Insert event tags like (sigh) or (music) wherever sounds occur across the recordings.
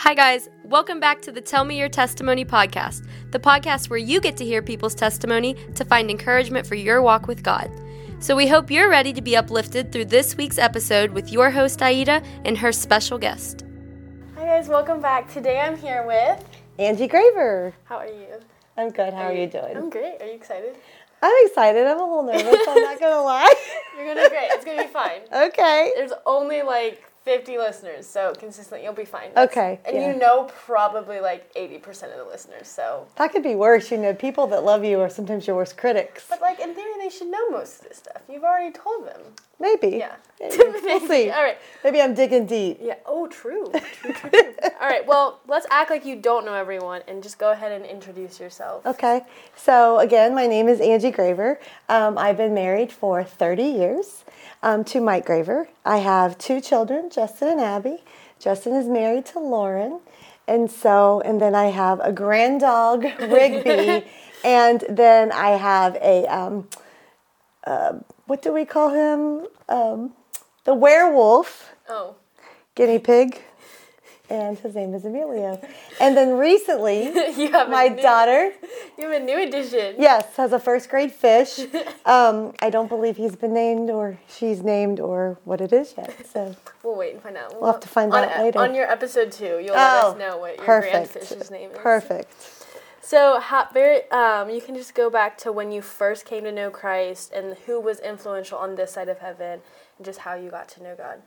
Hi, guys. Welcome back to the Tell Me Your Testimony podcast, the podcast where you get to hear people's testimony to find encouragement for your walk with God. So, we hope you're ready to be uplifted through this week's episode with your host, Aida, and her special guest. Hi, guys. Welcome back. Today I'm here with. Angie Graver. How are you? I'm good. How are, you doing? I'm great. Are you excited? I'm excited. I'm a little nervous. I'm not gonna (laughs) lie. You're gonna be great. It's gonna be fine. (laughs) okay. There's only like 50 listeners, so consistent. You'll be fine. That's- Okay, And yeah. you know probably like 80% of the listeners, so. That could be worse. You know, people that love you are sometimes your worst critics. But like in theory, they should know most of this stuff. You've already told them. Maybe. Yeah. (laughs) Maybe. We'll see. All right. Maybe I'm digging deep. Yeah. Oh, true. True, true, true. All right. Well, let's act like you don't know everyone and just go ahead and introduce yourself. Okay. So again, my name is Angie Graver. Um, I've been married for 30 years um, to Mike Graver. I have two children, Justin and Abby. Justin is married to Lauren. And so, and then I have a grand dog, (laughs) Rigby. (laughs) and then I have a, um, uh, what do we call him? Um, the werewolf Oh. guinea pig. And his name is Emilio. And then recently, (laughs) my new- daughter, You have a new addition. Yes, has a first grade fish. (laughs) Um, I don't believe he's been named or she's named or what it is yet. So We'll wait and find out. We'll have to find on, out later. On your episode two, you'll let us know what your perfect. grandfish's name is. Perfect. So, how, very, um, you can just go back to when you first came to know Christ and who was influential on this side of heaven and just how you got to know God.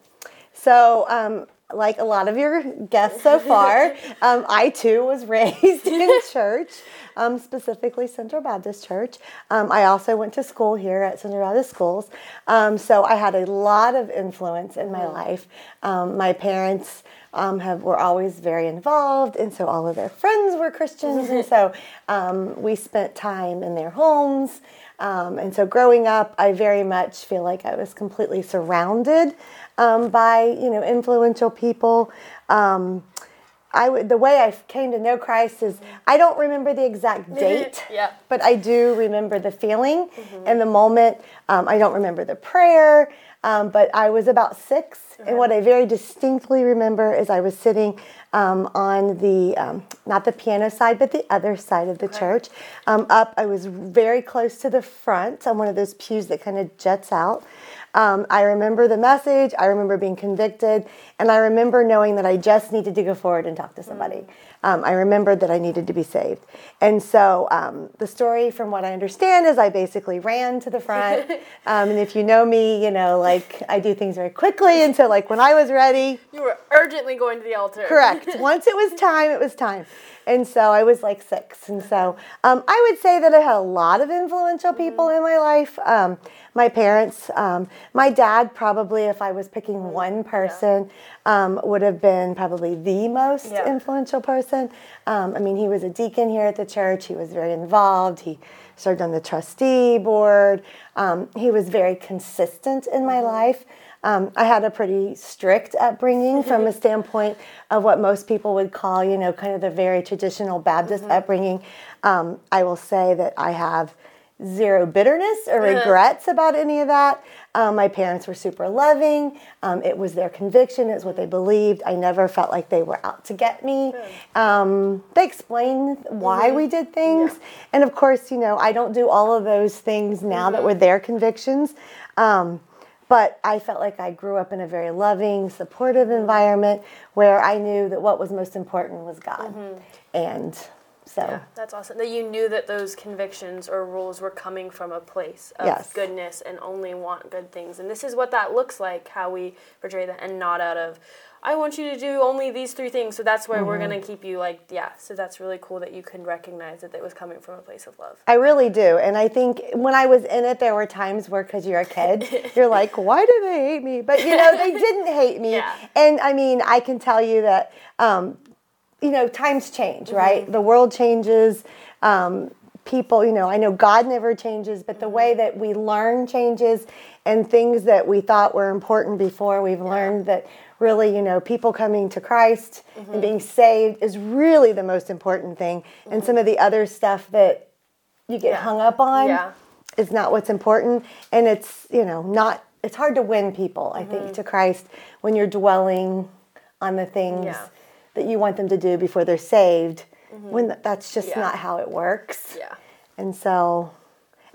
So, um, like a lot of your guests so (laughs) far, um, I too was (laughs) raised in (laughs) church, um, specifically Central Baptist Church. Um, I also went to school here at Central Baptist Schools. Um, so I had a lot of influence in my life. Um, my parents um, have were always very involved, and so all of their friends were Christians, and so um, we spent time in their homes. Um, and so growing up, I very much feel like I was completely surrounded um, by you know influential people. Um, I would the way I came to know Christ is I don't remember the exact (laughs) date, Yeah. but I do remember the feeling and the moment. Um, I don't remember the prayer, um, but I was about 6 and what I very distinctly remember is I was sitting um, on the um, not the piano side, but the other side of the church. Um, up, I was very close to the front on one of those pews that kind of jets out. Um, I remember the message. I remember being convicted, and I remember knowing that I just needed to go forward and talk to somebody. Um, I remembered that I needed to be saved, and so um, the story, from what I understand, is I basically ran to the front. (laughs) um, and if you know me, you know like I do things very quickly, and so like when I was ready, You were urgently going to the altar. Correct. (laughs) Once it was time, it was time. And so I was like six. And so um, I would say that I had a lot of influential people in my life. Um, my parents, um, my dad, probably, if I was picking one person, um, would have been probably the most Yeah. influential person. Um, I mean, he was a deacon here at the church, he was very involved. He served on the trustee board. Um, he was very consistent in my life. Um, I had a pretty strict upbringing from a (laughs) standpoint of what most people would call, you know, kind of the very traditional Baptist upbringing. Um, I will say that I have zero bitterness or regrets about any of that. Um, my parents were super loving. Um, it was their conviction, it's what they believed. I never felt like they were out to get me. Um, they explained why we did things. And of course, you know, I don't do all of those things now that were their convictions. Um, but I felt like I grew up in a very loving, supportive environment where I knew that what was most important was God. And so, That's awesome. That you knew that those convictions or rules were coming from a place of Yes. goodness and only want good things. And this is what that looks like, how we portray that, and not out of, I want you to do only these three things, so that's where we're Mm-hmm. going to keep you like, yeah. So that's really cool that you can recognize that it was coming from a place of love. I really do. And I think when I was in it, there were times where, because you're a kid, (laughs) you're like, why do they hate me? But, you know, they (laughs) didn't hate me. Yeah. And I mean, I can tell you that, um, you know, times change, mm-hmm. right? The world changes. Um, people, you know, I know God never changes, but the mm-hmm. way that we learn changes and things that we thought were important before, we've learned that really, you know, people coming to Christ and mm-hmm. being saved is really the most important thing. And some of the other stuff that you get Yeah. hung up on Yeah. is not what's important. And it's, you know, not, it's hard to win people, I think, to Christ when you're dwelling on the things Yeah. That you want them to do before they're saved when th- that's just Mm-hmm. Yeah. not how it works. Yeah. And so,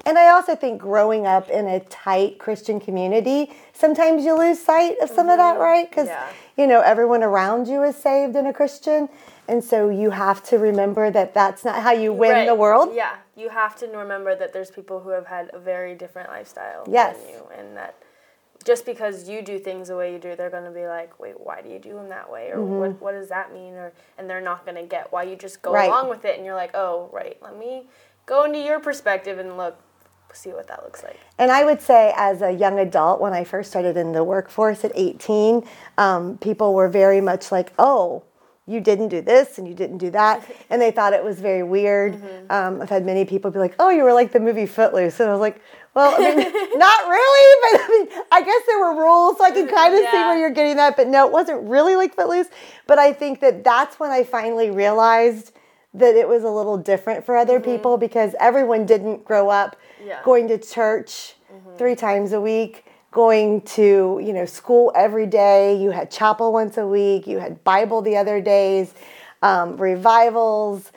and I also think growing up in a tight Christian community, sometimes you lose sight of some of that, right? Because, Mm-hmm. Yeah. you know, everyone around you is saved and a Christian. And so you have to remember that that's not how you win the world. Yeah, you have to remember that there's people who have had a very different lifestyle Yes. than you, and that just because you do things the way you do, they're going to be like, "Wait, why do you do them that way?" or "What what does that mean?" or and they're not going to get why you just go Mm-hmm. Right. along with it, and you're like, "Oh, right, let me go into your perspective and look, see what that looks like." And I would say, as a young adult, when I first started in the workforce at 18, um, people were very much like, oh, you didn't do this and you didn't do that. (laughs) And they thought it was very weird. Mm-hmm. Um, I've had many people be like, oh, you were like the movie Footloose. And I was like, well, I mean, (laughs) not really, but I mean, I guess there were rules, so I can kind of see where you're getting that. But no, it wasn't really like Footloose. But I think that that's when I finally realized that it was a little different for other mm-hmm. people because everyone didn't grow up Yeah. going to church mm-hmm. three times a week going to you know school every day you had chapel once a week you had bible the other days um, revivals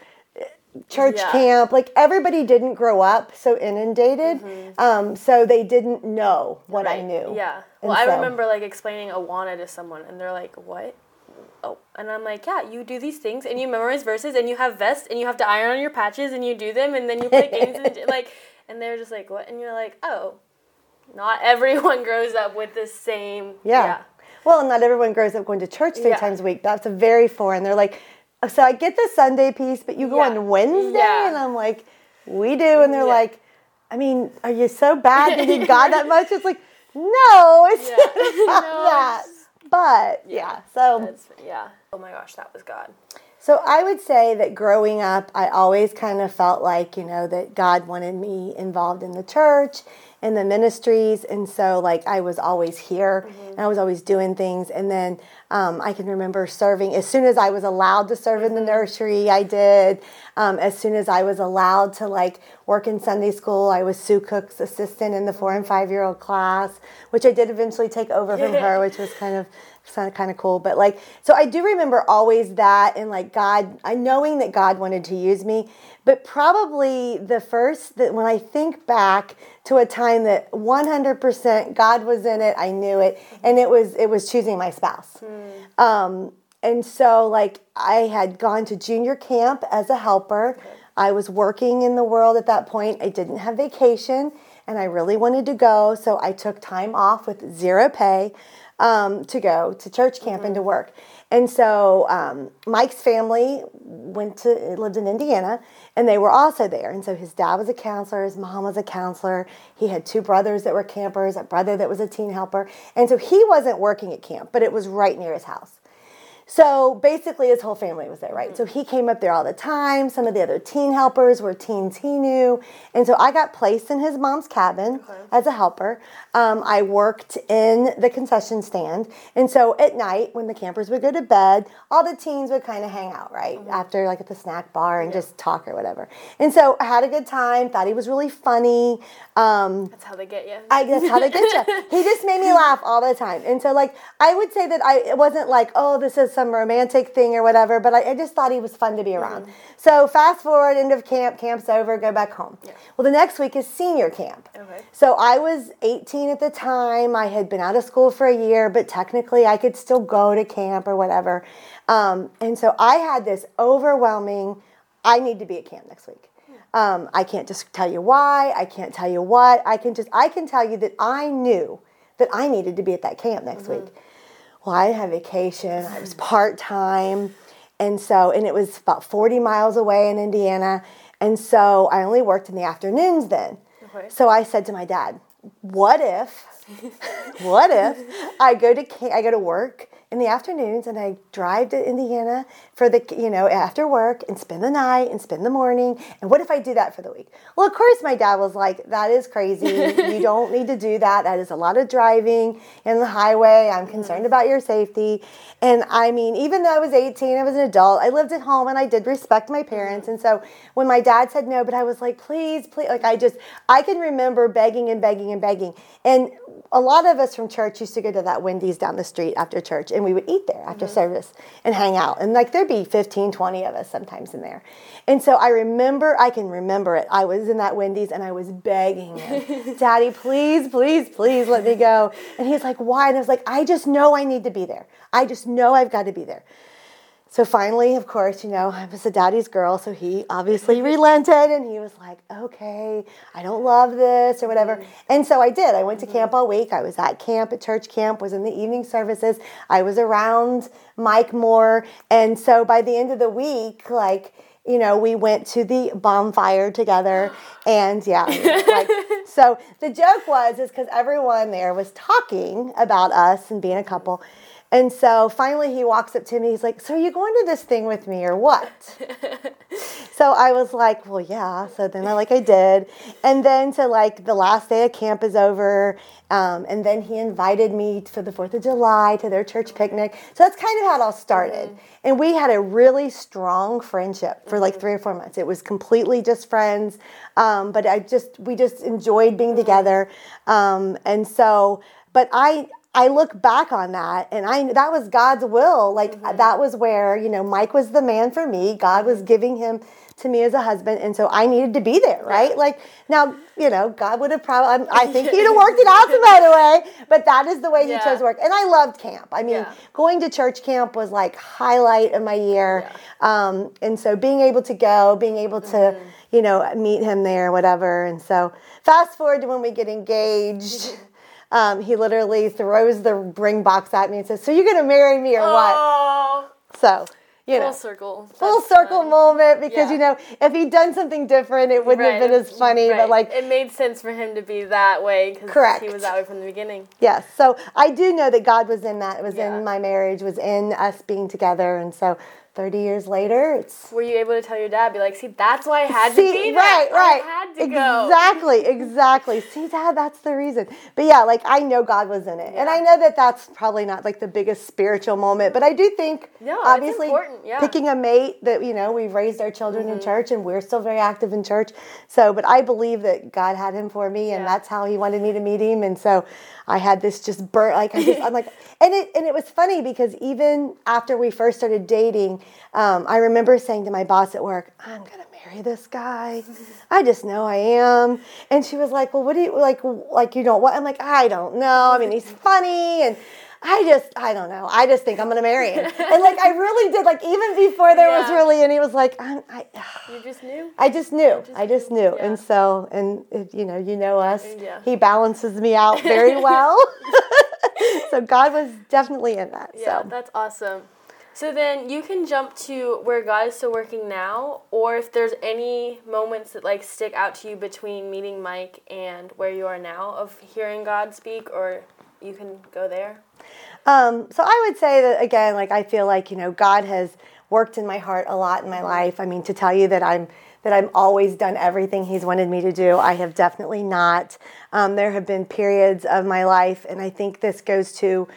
church Yeah. camp like everybody didn't grow up so inundated um, so they didn't know what i knew Yeah. And Well, I so- remember like explaining Awana to someone, and they're like, "What?" Oh, and I'm like, "Yeah, you do these things, and you memorize verses, and you have vests, and you have to iron on your patches, and you do them, and then you play (laughs) games, and like." And they're just like, "What?" And you're like, "Oh, not everyone (laughs) grows up with the same." Yeah. Well, not everyone grows up going to church three Yeah. times a week. That's a very foreign. They're like, "Oh, so I get the Sunday piece, but you go Yeah. on Wednesday, Yeah. and I'm like, we do, and they're Yeah. like, I mean, are you so bad? That you God that (laughs) much? It's like, no, it's Yeah. (laughs) not No, that. But yeah, so yeah. Oh my gosh, that was God. so I would say that growing up, I always kind of felt like, you know, that God wanted me involved in the church and the ministries. And so, like, I was always here and I was always doing things. And then um, I can remember serving as soon as I was allowed to serve in the nursery, I did. Um, as soon as I was allowed to, like, work in Sunday school, I was Sue Cook's assistant in the four and five year old class, which I did eventually take over from her, (laughs) which was kind of sounded kind of cool but like so i do remember always that and like god i knowing that god wanted to use me but probably the first that when i think back to a time that 100% god was in it i knew it and it was it was choosing my spouse. Um, and so like i had gone to junior camp as a helper. I was working in the world at that point. I didn't have vacation and i really wanted to go so i took time off with zero pay um, to go to church camp and to work. And so um, Mike's family went to lived in Indiana, and they were also there. And so his dad was a counselor, his mom was a counselor. He had two brothers that were campers, a brother that was a teen helper, and so he wasn't working at camp, but it was right near his house. So basically, his whole family was there, right? So he came up there all the time. Some of the other teen helpers were teens he knew. And so I got placed in his mom's cabin as a helper. Um, I worked in the concession stand. And so at night, when the campers would go to bed, all the teens would kind of hang out, right? After, like at the snack bar and just talk or whatever. And so I had a good time, thought he was really funny. Um, That's how they get you. I guess how they get you. He just made me (laughs) laugh all the time. And so like I would say that I it wasn't like, oh, this is some romantic thing or whatever, but I, I just thought he was fun to be around. So fast forward, end of camp, camp's over, go back home. Well the next week is senior camp. Okay. So I was 18 at the time. I had been out of school for a year, but technically I could still go to camp or whatever. Um, and so I had this overwhelming, I need to be at camp next week. Um, I can't just tell you why. I can't tell you what. I can just I can tell you that I knew that I needed to be at that camp next week. Well, I had vacation. I was part time, and so and it was about forty miles away in Indiana, and so I only worked in the afternoons then. Okay. So I said to my dad, "What if, what if I go to I go to work in the afternoons and I drive to Indiana for the you know after work and spend the night and spend the morning and what if I do that for the week?" Well, of course my dad was like, "That is crazy. you (laughs) don't need to do that. That is a lot of driving in the highway. I'm concerned about your safety." And I mean, even though I was 18, I was an adult. I lived at home and I did respect my parents. Mm-hmm. And so when my dad said no, but I was like, "Please, please." Like I just I can remember begging and begging and begging. And a lot of us from church used to go to that Wendy's down the street after church. And and we would eat there after mm-hmm. service and hang out. And like there'd be 15, 20 of us sometimes in there. And so I remember, I can remember it. I was in that Wendy's and I was begging him, (laughs) Daddy, please, please, please let me go. And he's like, Why? And I was like, I just know I need to be there. I just know I've got to be there. So finally, of course, you know, I was a daddy's girl, so he obviously (laughs) relented and he was like, okay, I don't love this or whatever. Mm-hmm. And so I did. I went to mm-hmm. camp all week. I was at camp, at church camp, was in the evening services. I was around Mike more. And so by the end of the week, like, you know, we went to the bonfire together, (gasps) and yeah, like, (laughs) so the joke was is because everyone there was talking about us and being a couple, and so finally he walks up to me. He's like, "So are you going to this thing with me or what?" (laughs) so I was like, "Well, yeah." So then I like I did, and then to like the last day of camp is over, um, and then he invited me for the Fourth of July to their church picnic. So that's kind of how it all started, and we had a really strong friendship for like three or four months. It was completely just friends, um, but I just we just enjoyed being together, um, and so. But I I look back on that and I that was God's will. Like that was where, you know, Mike was the man for me. God was giving him to me as a husband and so I needed to be there, right? Like now, you know, God would have probably I think (laughs) he'd have worked it out some other way, but that is the way he chose to work. And I loved camp. I mean, Yeah. going to church camp was like highlight of my year. Um, and so being able to go, being able to, Mm-hmm. you know, meet him there, whatever. And so fast forward to when we get engaged. (laughs) Um, he literally throws the ring box at me and says, "So you're gonna marry me or what?" So you know, full circle. full That's circle fun. moment because Yeah. you know if he'd done something different, it wouldn't have been as funny. right. But like, it made sense for him to be that way because Correct. he was that way from the beginning. yes. So I do know that God was in that. It was Yeah. in my marriage. Was in us being together. And so 30 years later, it's Were you able to tell your dad, be like, see, that's why I had See, to be there. right, right. I had to go. Exactly, exactly. See, Dad, that's the reason. But yeah, like I know God was in it, and I know that that's probably not like the biggest spiritual moment, but I do think, No, obviously, yeah. Mm-hmm. picking a mate that you know we've raised our children in church, and we're still very active in church. So, but I believe that God had him for me, and Yeah. that's how He wanted me to meet Him, and so I had this just burn like I just I'm like, (laughs) and it and it was funny because even after we first started dating, um, I remember saying to my boss at work, I'm gonna marry this guy. I just know I am. And she was like, Well, what do you like? Like you don't what? I'm like, I don't know. I mean, he's funny, and I just I don't know. I just think I'm gonna marry him. and like I really did. Like even before there was really, and he was like, I'm, I. You just knew. I just knew. I just knew. yeah. And so, and it, you know, you know us. Yeah. He balances me out very (laughs) well. (laughs) so God was definitely in that. Yeah, so that's awesome. So then you can jump to where God is still working now, or if there's any moments that like stick out to you between meeting Mike and where you are now of hearing God speak, or you can go there. Um, so I would say that again, like I feel like you know God has worked in my heart a lot in my life. I mean, to tell you that I'm that I'm always done everything He's wanted me to do, I have definitely not. Um, there have been periods of my life, and I think this goes to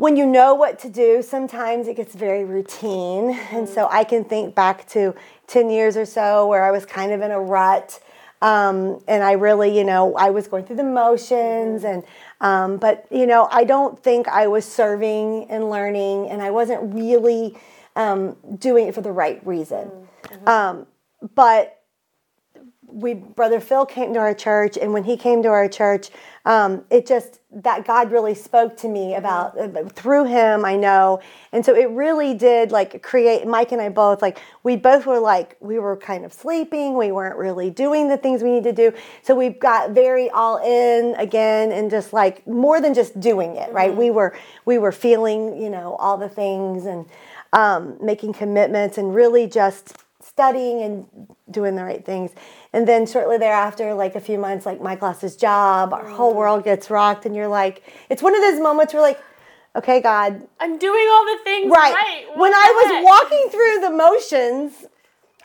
when you know what to do, sometimes it gets very routine. And so I can think back to 10 years or so where I was kind of in a rut. Um, and I really, you know, I was going through the motions and, um, but, you know, I don't think I was serving and learning and I wasn't really um, doing it for the right reason. Um, but we brother phil came to our church and when he came to our church um, it just that god really spoke to me about uh, through him i know. And so it really did like create mike and i both like we both were like we were kind of sleeping. We weren't really doing the things we need to do. So we got very all in again and just like more than just doing it right? We were we were feeling you know all the things and um, making commitments and really just studying and doing the right things. And then shortly thereafter, like a few months, like my his job, our whole mm-hmm. world gets rocked, and you're like, it's one of those moments where like, okay, God, I'm doing all the things right. right. When I was walking through the motions,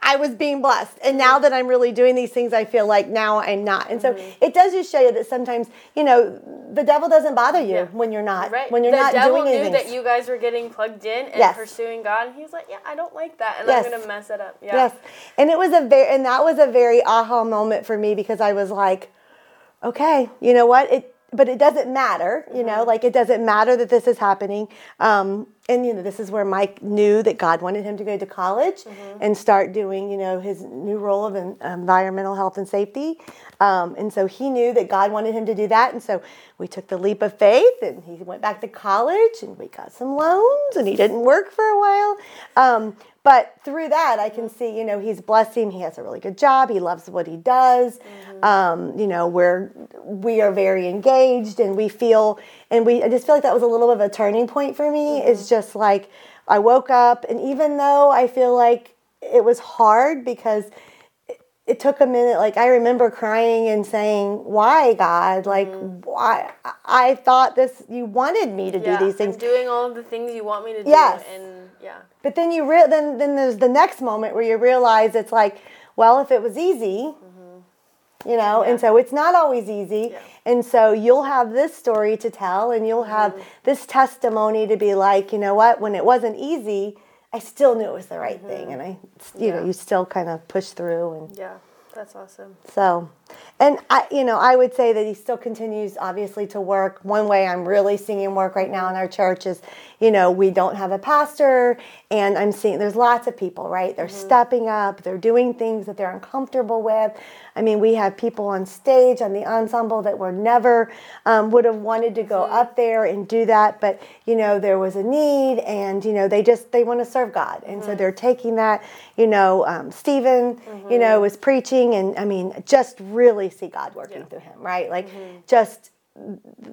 I was being blessed. And now that I'm really doing these things, I feel like now I'm not. And so Mm-hmm. it does just show you that sometimes, you know, the devil doesn't bother you Yeah. when you're not Right. when you're the not devil knew that you guys were getting plugged in and Yes. pursuing God, and he was like, "Yeah, I don't like that, and Yes. I'm gonna mess it up." Yeah. Yes. And it was a very and that was a very aha moment for me because I was like, okay, you know what? It but it doesn't matter, you know, like it doesn't matter that this is happening. Um, and you know, this is where Mike knew that God wanted him to go to college and start doing, you know, his new role of en- environmental health and safety. Um, and so he knew that God wanted him to do that. And so we took the leap of faith and he went back to college and we got some loans and he didn't work for a while. Um, but through that, I can see, you know, he's blessing. He has a really good job. He loves what he does. Um, you know, we're we are very engaged, and we feel, and we. I just feel like that was a little bit of a turning point for me. Mm-hmm. It's just like I woke up, and even though I feel like it was hard because it, it took a minute. Like I remember crying and saying, "Why, God? Like mm-hmm. why? I- I thought this. You wanted me to yeah, do these things." I'm doing all of the things you want me to do. Yes. And yeah. But then you real then then there's the next moment where you realize it's like, well, if it was easy, you know, and so it's not always easy. Yeah. And so you'll have this story to tell and you'll have mm-hmm. this testimony to be like, you know what, when it wasn't easy, I still knew it was the right thing mm-hmm. and I you know, you still kind of push through and Yeah. That's awesome. so, and I, you know, I would say that he still continues, obviously, to work. One way I'm really seeing him work right now in our church is, you know, we don't have a pastor, and I'm seeing there's lots of people, right? They're stepping up, they're doing things that they're uncomfortable with. I mean, we have people on stage on the ensemble that were never um, would have wanted to go up there and do that, but you know, there was a need, and you know, they just they want to serve God, and so they're taking that. You know, um, Stephen, you know, was preaching, and I mean, just really see God working through him, right? Like, mm-hmm. just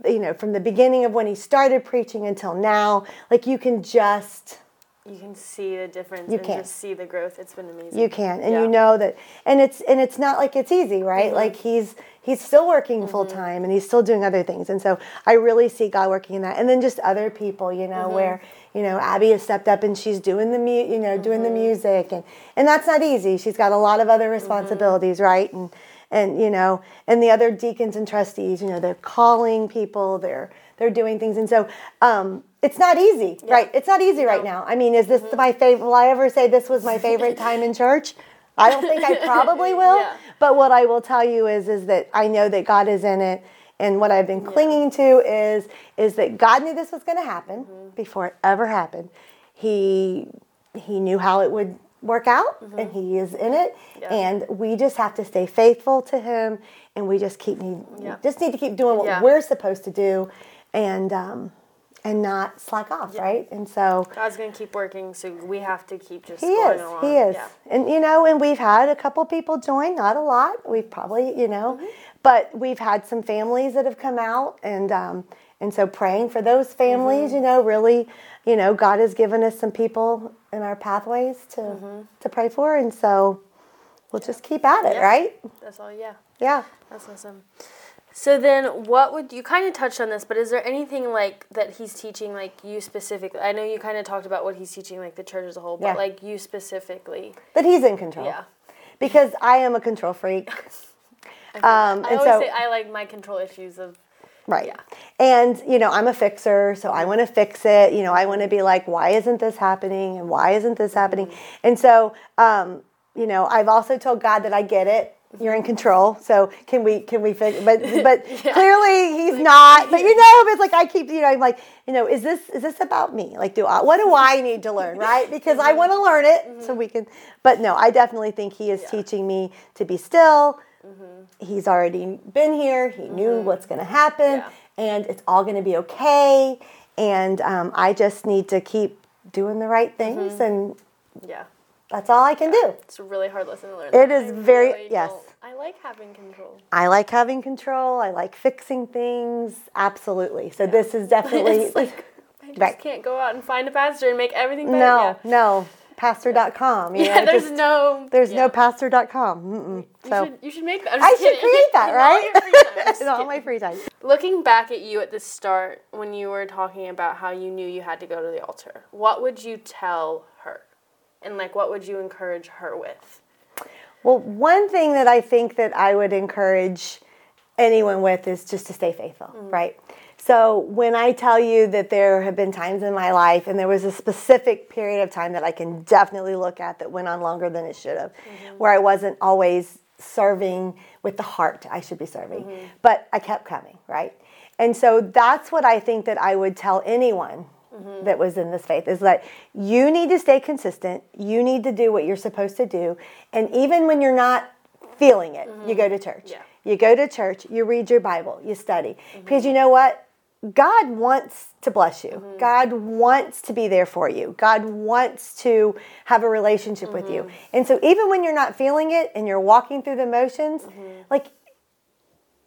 you know, from the beginning of when he started preaching until now, like you can just You can see the difference You and can. just see the growth. It's been amazing. you can and Yeah. you know that and it's and it's not like it's easy right mm-hmm. like he's he's still working mm-hmm. full time and he's still doing other things and so i really see god working in that and then just other people you know where you know abby has stepped up and she's doing the mu- you know doing the music and and that's not easy she's got a lot of other responsibilities right and and you know and the other deacons and trustees you know they're calling people they're they're doing things. And so um it's not easy right? It's not easy right now. I mean is this my favorite will i ever say this was my favorite (laughs) time in church? I don't think i probably (laughs) will. Yeah. but what i will tell you is is that i know that god is in it. And what i've been clinging to is is that god knew this was going to happen before it ever happened. He he knew how it would work out and he is in it Yeah. and we just have to stay faithful to him and we just keep need Yeah. just need to keep doing what Yeah. we're supposed to do and um and not slack off right and so God's gonna keep working, so we have to keep just he going is along. he is Yeah. and you know and we've had a couple people join not a lot we've probably you know Mm-hmm. but we've had some families that have come out and um and so praying for those families Mm-hmm. you know really you know god has given us some people in our pathways to Mm-hmm. to pray for and so we'll just keep at it Yeah. right That's all. Yeah. yeah That's awesome. So then, what would you kind of touched on this? But is there anything like that he's teaching, like you specifically? I know you kind of talked about what he's teaching, like the church as a whole, but Yeah. like you specifically. that he's in control Yeah. because i am a control freak (laughs) um I and always so say I like my control issues of. Right. Yeah. And, you know, I'm a fixer, so I want to fix it. You know, I want to be like, why isn't this happening? And why isn't this happening? Mm-hmm. And so, um, you know, I've also told God that I get it. You're in control. So can we, can we fix, but, (laughs) but clearly he's not, but you know, it's like, I keep, you know, I'm like, you know, is this, is this about me? Like, do I, what do I need to learn? Right. (laughs) Because I mm-hmm. want to learn it so mm-hmm. we can, but no, I definitely think he is teaching me to be still. He's already been here. He knew what's going to happen, Yeah. and it's all going to be okay. And um, I just need to keep doing the right things, and Yeah. that's all I can do. It's a really hard lesson to learn. It is I very- really yes. I like having control. I like having control. I like fixing things. Absolutely. So this is definitely (laughs) It's like I just Right. can't go out and find a pastor and make everything better. no, Yeah. no. Pastor.com. You (laughs) Yeah, know, there's just- no. There's yeah. no pastor.com. Mm-mm. You So should, you should make that. I just should create that, (laughs) right? all right? your free time. I'm (laughs) just in all kidding. my free time. Looking back at you at the start when you were talking about how you knew you had to go to the altar, what would you tell her? And like what would you encourage her with? Well, one thing that I think that I would encourage anyone with is just to stay faithful, mm-hmm. right? So when I tell you that there have been times in my life, and there was a specific period of time that I can definitely look at that went on longer than it should have, mm-hmm. where I wasn't always serving with the heart I should be serving, mm-hmm. but I kept coming, right? And so that's what I think that I would tell anyone mm-hmm. that was in this faith is that you need to stay consistent. You need to do what you're supposed to do. And even when you're not feeling it, you go to church. Yeah. You go to church, you read your Bible, you study. Because you know what? God wants to bless you. Mm-hmm. God wants to be there for you. God wants to have a relationship with you. Mm-hmm. And so even when you're not feeling it and you're walking through the motions, mm-hmm. like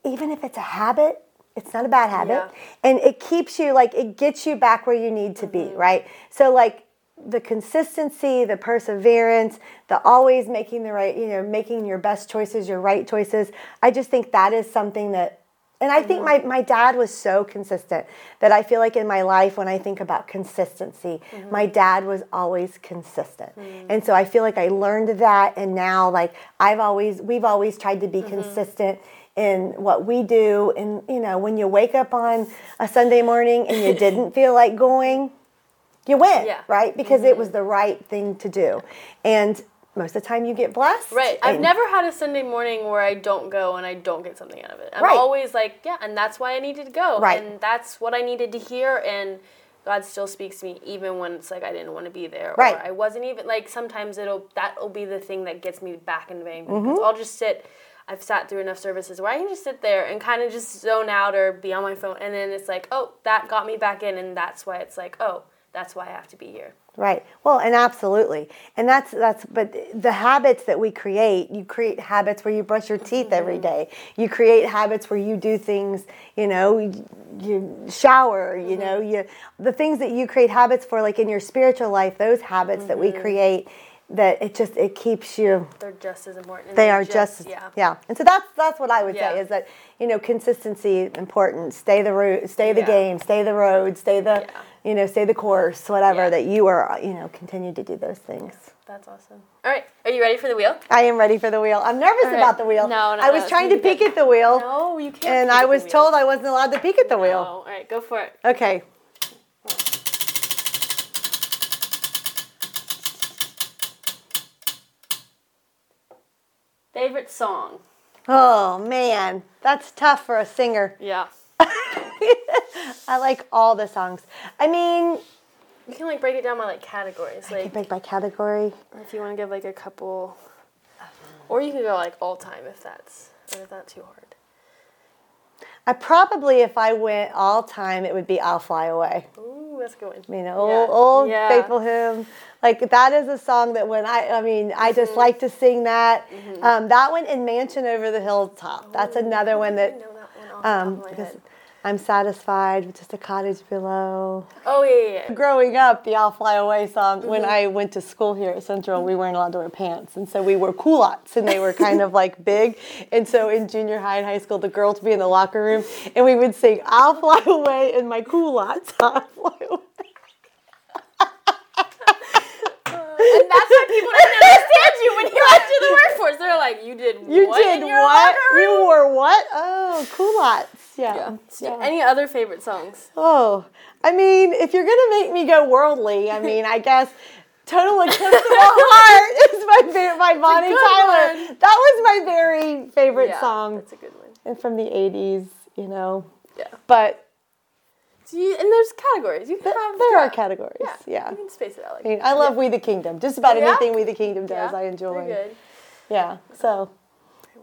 even if it's a habit, it's not a bad habit. Yeah. And it keeps you like it gets you back where you need to be, right? So like the consistency, the perseverance, the always making the right, you know, making your best choices, your right choices. I just think that is something that and I think mm-hmm. my, my dad was so consistent that I feel like in my life, when I think about consistency, mm-hmm. my dad was always consistent. Mm. And so I feel like I learned that. And now, like, I've always, we've always tried to be mm-hmm. consistent in what we do. And, you know, when you wake up on a Sunday morning and you (laughs) didn't feel like going, you went, Yeah. right? Because it was the right thing to do. And most of the time you get blessed. Right. I've never had a Sunday morning where I don't go and I don't get something out of it. I'm Right. always like, yeah, and that's why I needed to go. Right. And that's what I needed to hear and God still speaks to me even when it's like I didn't want to be there Right. or I wasn't even like sometimes it'll that'll be the thing that gets me back in vein Mm-hmm. because I'll just sit I've sat through enough services where I can just sit there and kind of just zone out or be on my phone and then it's like, "Oh, that got me back in." And that's why it's like, "Oh, that's why I have to be here." Right. Well, and absolutely. And that's that's but the habits that we create, you create habits where you brush your teeth every mm-hmm. day. You create habits where you do things, you know, you, you shower, you mm-hmm. know, you the things that you create habits for like in your spiritual life, those habits that we mm-hmm. create that it just it keeps you They're just as important. they are just, yeah. yeah. And so that's that's what I would Yeah. say is that you know consistency important. Stay the route, stay the Yeah. game, stay the road, stay the Yeah. You know stay the course, whatever Yeah. that you are you know continue to do those things. That's awesome. All right, are you ready for the wheel? I am ready for the wheel. I'm nervous right. about the wheel. No, no, I was no, trying to peek at the wheel, No, you can't. and I was told. I wasn't allowed to peek at the Oh, wheel. all right, go for it. Okay. Favorite song? Oh man, that's tough for a singer. Yeah. (laughs) I like all the songs. I mean, You can like break it down by like categories, I like pick by category. if you want to give like a couple, or you can go like all time if that's if that's too hard. I probably, if I went all time, it would be "I'll Fly Away." Ooh, that's a good one. You know, Yeah. old, old Yeah. faithful hymn. Like that is a song that when I, I mean, I just Mm-hmm. like to sing that. Um, that one in "Mansion Over the Hilltop." That's another one I that know that one off um, top of my because head. I'm satisfied with just a cottage below. Oh yeah, yeah. Growing up, the "I'll Fly Away" song. When Mm-hmm. I went to school here at Central, we weren't allowed to wear pants, and so we wore culottes, and they were kind of like (laughs) big. And so in junior high and high school, the girls would be in the locker room, and we would sing "I'll Fly Away" in my culottes. (laughs) I'll fly away. And that's why people didn't understand you when you went to the workforce. They're like, you did You what did what? You wore what? Oh, culottes. Yeah. Yeah. yeah. Any other favorite songs? Oh, I mean, if you're gonna make me go worldly, I mean, I guess "Total Eclipse of the (laughs) Heart" is my favorite by Bonnie Tyler. one. That was my very favorite yeah, song That's a good one. and from the '80s. You know, Yeah. but So you, and there's categories. You can th- have. there are categories. Yeah. Yeah. You can space it out like I mean, I love "We the Kingdom." Just about anything "We the Kingdom" does, I enjoy. Good. Yeah. So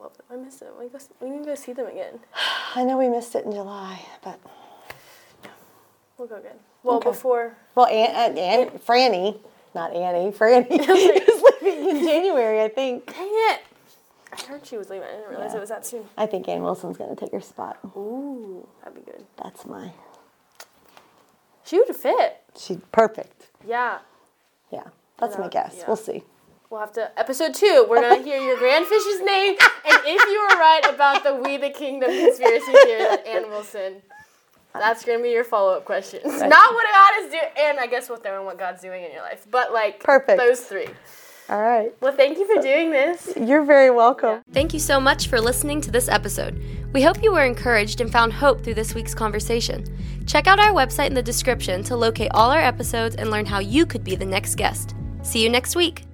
love them. I miss them. We, go, we need to go see them again. (sighs) I know we missed it in July, but We'll go again. Well, Okay. before. well, Aunt, uh, Aunt, Aunt Franny, not Annie, Franny (laughs) is (laughs) leaving in January, I think. Dang it! I heard she was leaving. I didn't realize Yeah. it was that soon. I think Ann Wilson's gonna take her spot. Ooh, that'd be good. That's my. She would fit. She perfect. Yeah. Yeah, that's my guess. yeah. We'll see. We'll have to episode two. We're gonna hear your grandfish's name, and if you were right about the We the Kingdom conspiracy theory that Ann Wilson, that's gonna be your follow up questions. Not what God is doing, and I guess what and what God's doing in your life, but like Perfect. those three. All right. Well, thank you for doing this. You're very welcome. Thank you so much for listening to this episode. We hope you were encouraged and found hope through this week's conversation. Check out our website in the description to locate all our episodes and learn how you could be the next guest. See you next week.